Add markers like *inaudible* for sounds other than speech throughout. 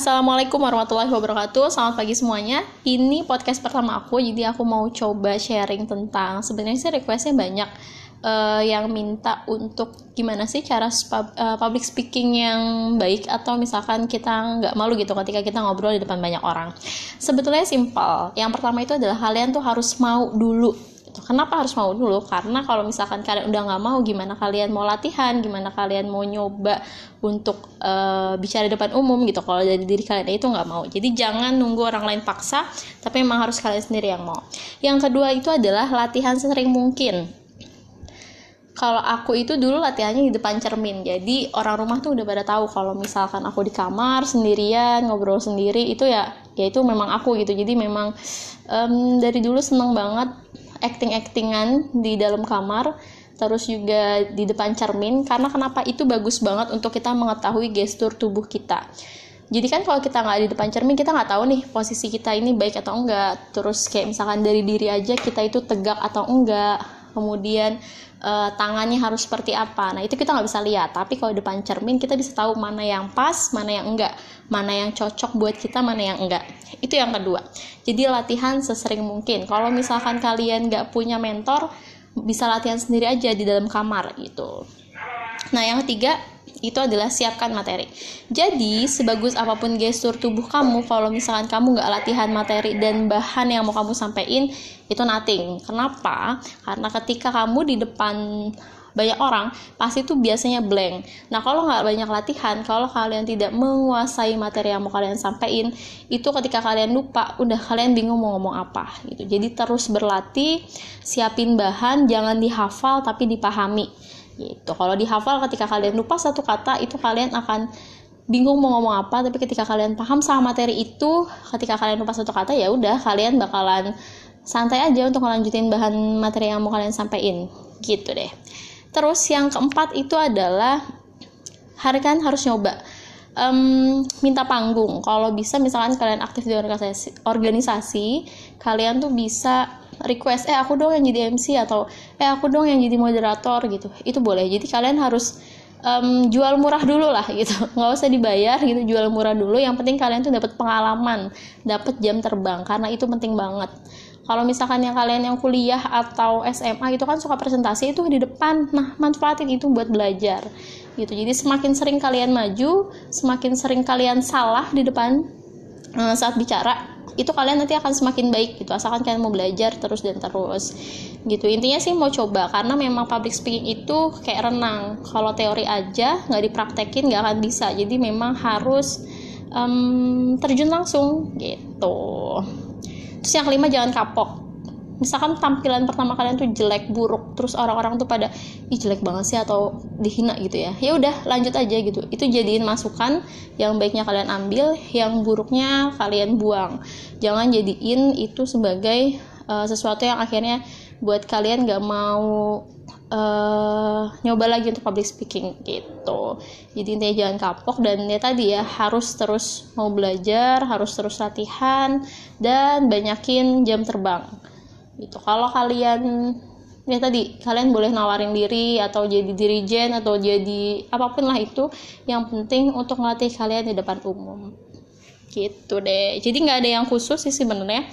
Assalamualaikum warahmatullahi wabarakatuh. Selamat pagi semuanya. Ini podcast pertama aku Jadi aku mau coba sharing tentang Sebenarnya sih requestnya banyak uh, Yang minta untuk Gimana sih cara pub, uh, public speaking yang baik Atau misalkan kita nggak malu gitu Ketika kita ngobrol di depan banyak orang. Sebetulnya simpel. Yang pertama itu adalah kalian tuh harus mau dulu gitu. Kenapa harus mau dulu? Karena kalau misalkan kalian udah nggak mau, gimana kalian mau latihan, gimana kalian mau nyoba untuk uh, bicara depan umum gitu. Kalau dari diri kalian itu nggak mau. Jadi jangan nunggu orang lain paksa, tapi memang harus kalian sendiri yang mau. Yang kedua itu adalah latihan sering mungkin kalau aku itu dulu latihannya di depan cermin jadi orang rumah tuh udah pada tahu kalau misalkan aku di kamar sendirian ngobrol sendiri itu ya ya itu memang aku gitu jadi memang um, dari dulu seneng banget acting-actingan di dalam kamar terus juga di depan cermin karena kenapa? Itu bagus banget untuk kita mengetahui gestur tubuh kita. Jadi kan kalau kita nggak di depan cermin kita nggak tahu nih posisi kita ini baik atau enggak. Terus kayak misalkan dari diri aja kita itu tegak atau enggak kemudian uh, tangannya harus seperti apa. Nah itu kita nggak bisa lihat. Tapi kalau depan cermin kita bisa tahu mana yang pas mana yang enggak. Mana yang cocok buat kita mana yang enggak. Itu yang kedua. Jadi latihan sesering mungkin. Kalau misalkan kalian nggak punya mentor bisa latihan sendiri aja di dalam kamar gitu. Nah yang ketiga itu adalah siapkan materi. Jadi, sebagus apa pun gestur tubuh kamu, kalau misalkan kamu nggak latihan materi dan bahan yang mau kamu sampaikan, itu nothing. Kenapa? Karena ketika kamu di depan banyak orang pasti itu biasanya blank. Nah kalau nggak banyak latihan, kalau kalian tidak menguasai materi yang mau kalian sampaikan, itu ketika kalian lupa, udah kalian bingung mau ngomong apa gitu. Jadi terus berlatih, siapin bahan, jangan dihafal tapi dipahami gitu. Kalau dihafal ketika kalian lupa satu kata itu kalian akan bingung mau ngomong apa tapi ketika kalian paham sama materi itu ketika kalian lupa satu kata ya udah kalian bakalan santai aja untuk melanjutin bahan materi yang mau kalian sampaikan gitu deh Terus yang keempat itu adalah hari kan harus nyoba um, minta panggung. Kalau bisa misalkan kalian aktif di organisasi, organisasi, kalian tuh bisa request eh aku dong yang jadi MC atau eh aku dong yang jadi moderator gitu. Itu boleh. Jadi kalian harus um, jual murah dulu lah gitu. *laughs* Nggak usah dibayar gitu. Jual murah dulu. Yang penting kalian tuh dapat pengalaman dapat jam terbang karena itu penting banget. Kalau misalkan yang kalian yang kuliah atau SMA itu kan suka presentasi itu di depan. Nah manfaatin itu buat belajar gitu. Jadi semakin sering kalian maju semakin sering kalian salah di depan uh, saat bicara itu kalian nanti akan semakin baik gitu. Asalkan kalian mau belajar terus dan terus gitu. Intinya sih mau coba karena memang public speaking itu kayak renang. Kalau teori aja nggak dipraktekin nggak akan bisa. Jadi memang harus um, terjun langsung gitu. Terus yang kelima jangan kapok misalkan tampilan pertama kalian tuh jelek buruk terus orang-orang tuh pada ih jelek banget sih atau dihina gitu ya. Ya udah lanjut aja gitu. Itu jadiin masukan yang baiknya kalian ambil yang buruknya kalian buang. Jangan jadiin itu sebagai uh, sesuatu yang akhirnya buat kalian gak mau uh, nyoba lagi untuk public speaking gitu. Jadi intinya jangan kapok dan ya tadi ya harus terus mau belajar harus terus latihan dan banyakin jam terbang gitu. Kalau kalian ya tadi kalian boleh nawarin diri atau jadi dirijen atau jadi apa pun lah itu yang penting untuk ngelatih kalian di depan umum. Gitu deh. Jadi nggak ada yang khusus sih sebenarnya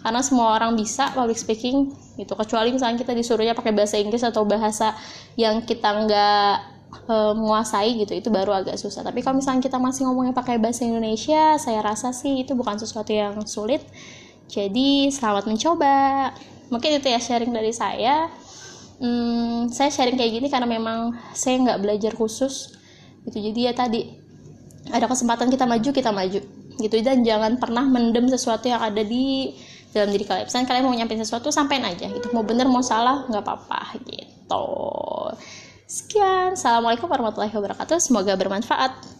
karena semua orang bisa public speaking gitu. Kecuali misalnya kita disuruhnya pakai bahasa Inggris atau bahasa yang kita nggak e, menguasai gitu itu baru agak susah. Tapi kalau misalnya kita masih ngomongnya pakai bahasa Indonesia saya rasa sih itu bukan sesuatu yang sulit jadi selamat mencoba. Mungkin itu ya sharing dari saya. Hmm, saya sharing kayak gini karena memang saya nggak belajar khusus. Gitu jadi ya tadi ada kesempatan kita maju kita maju. Gitu dan jangan pernah mendem sesuatu yang ada di dalam diri kalian. Misalnya kalian mau nyampein sesuatu sampein aja. Gitu mau bener mau salah nggak apa-apa. Gitu. Sekian. Assalamualaikum warahmatullahi wabarakatuh. Semoga bermanfaat